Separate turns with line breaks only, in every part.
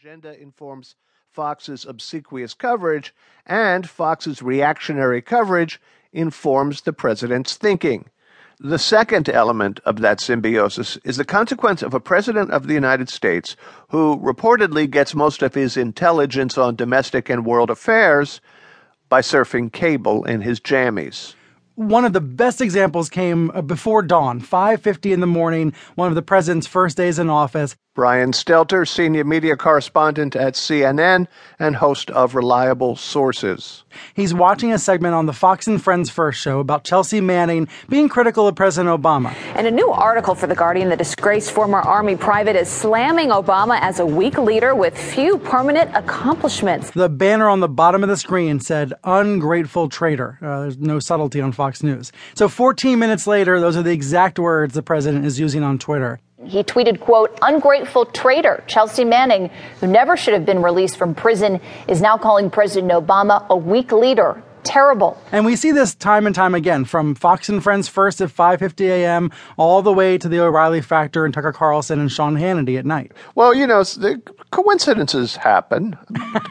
agenda informs Fox's obsequious coverage, and Fox's reactionary coverage informs the president's thinking. The second element of that symbiosis is the consequence of a president of the United States who reportedly gets most of his intelligence on domestic and world affairs by surfing cable in his jammies
one of the best examples came uh, before dawn, 5:50 in the morning, one of the president's first days in office.
Brian Stelter, senior media correspondent at CNN and host of Reliable Sources.
He's watching a segment on the Fox and Friends First show about Chelsea Manning being critical of President Obama.
And a new article for The Guardian, the disgraced former Army private is slamming Obama as a weak leader with few permanent accomplishments.
The banner on the bottom of the screen said, ungrateful traitor. Uh, there's no subtlety on Fox News. So 14 minutes later, those are the exact words the president is using on Twitter.
He tweeted, quote, ungrateful traitor. Chelsea Manning, who never should have been released from prison, is now calling President Obama a weak leader terrible.
And we see this time and time again from Fox and Friends first at 5:50 a.m. all the way to the O'Reilly Factor and Tucker Carlson and Sean Hannity at night.
Well, you know, the coincidences happen,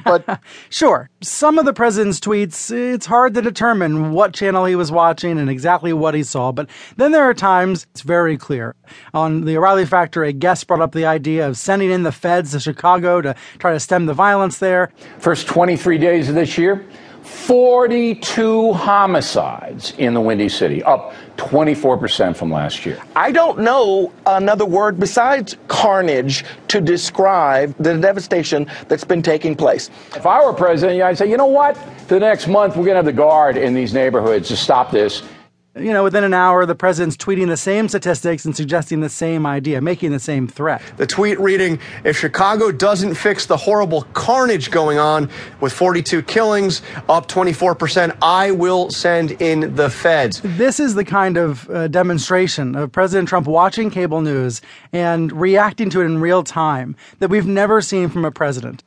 but
sure, some of the president's tweets it's hard to determine what channel he was watching and exactly what he saw, but then there are times it's very clear. On the O'Reilly Factor, a guest brought up the idea of sending in the feds to Chicago to try to stem the violence there.
First 23 days of this year, 42 homicides in the Windy City, up 24% from last year.
I don't know another word besides carnage to describe the devastation that's been taking place.
If I were president, I'd say, you know what? For the next month, we're going to have the guard in these neighborhoods to stop this
you know, within an hour, the president's tweeting the same statistics and suggesting the same idea, making the same threat.
The tweet reading If Chicago doesn't fix the horrible carnage going on with 42 killings, up 24%, I will send in the feds.
This is the kind of uh, demonstration of President Trump watching cable news and reacting to it in real time that we've never seen from a president.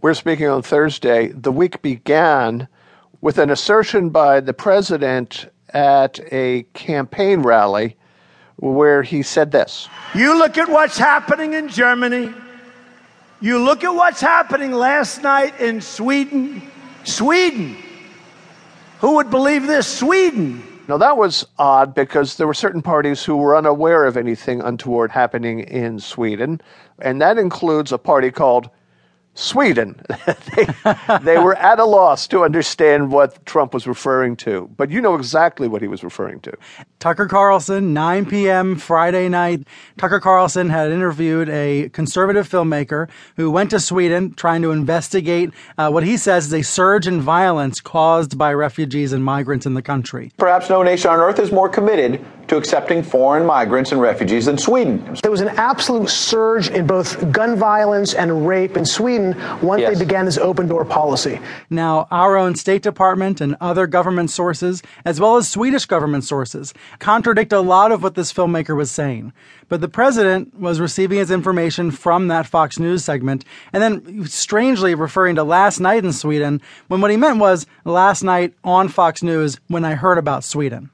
We're speaking on Thursday. The week began with an assertion by the president at a campaign rally where he said this
You look at what's happening in Germany. You look at what's happening last night in Sweden. Sweden. Who would believe this? Sweden.
Now, that was odd because there were certain parties who were unaware of anything untoward happening in Sweden, and that includes a party called Sweden. they, they were at a loss to understand what Trump was referring to, but you know exactly what he was referring to.
Tucker Carlson, 9 p.m. Friday night. Tucker Carlson had interviewed a conservative filmmaker who went to Sweden trying to investigate uh, what he says is a surge in violence caused by refugees and migrants in the country.
Perhaps no nation on earth is more committed to accepting foreign migrants and refugees in Sweden.
There was an absolute surge in both gun violence and rape in Sweden once yes. they began this open door policy.
Now, our own State Department and other government sources, as well as Swedish government sources, contradict a lot of what this filmmaker was saying. But the president was receiving his information from that Fox News segment and then strangely referring to last night in Sweden when what he meant was last night on Fox News when I heard about Sweden.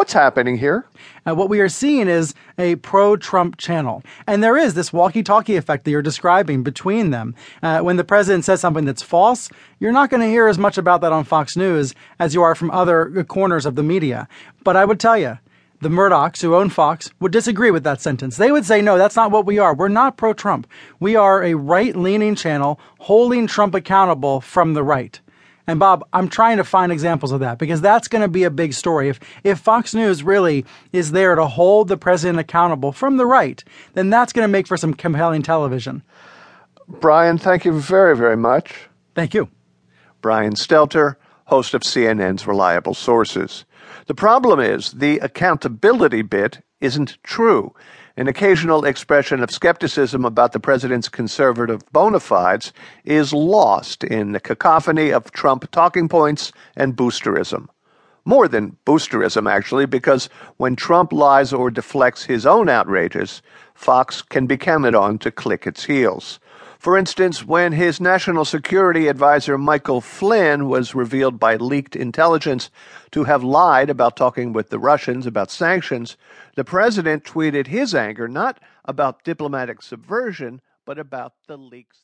What's happening here?
Uh, what we are seeing is a pro Trump channel. And there is this walkie talkie effect that you're describing between them. Uh, when the president says something that's false, you're not going to hear as much about that on Fox News as you are from other corners of the media. But I would tell you, the Murdochs who own Fox would disagree with that sentence. They would say, no, that's not what we are. We're not pro Trump. We are a right leaning channel holding Trump accountable from the right. And Bob, I'm trying to find examples of that because that's going to be a big story. If if Fox News really is there to hold the president accountable from the right, then that's going to make for some compelling television.
Brian, thank you very, very much.
Thank you.
Brian Stelter, host of CNN's Reliable Sources. The problem is the accountability bit isn't true. An occasional expression of skepticism about the president's conservative bona fides is lost in the cacophony of Trump talking points and boosterism. More than boosterism, actually, because when Trump lies or deflects his own outrages, Fox can be counted on to click its heels. For instance, when his national security advisor Michael Flynn was revealed by leaked intelligence to have lied about talking with the Russians about sanctions, the president tweeted his anger not about diplomatic subversion, but about the leaks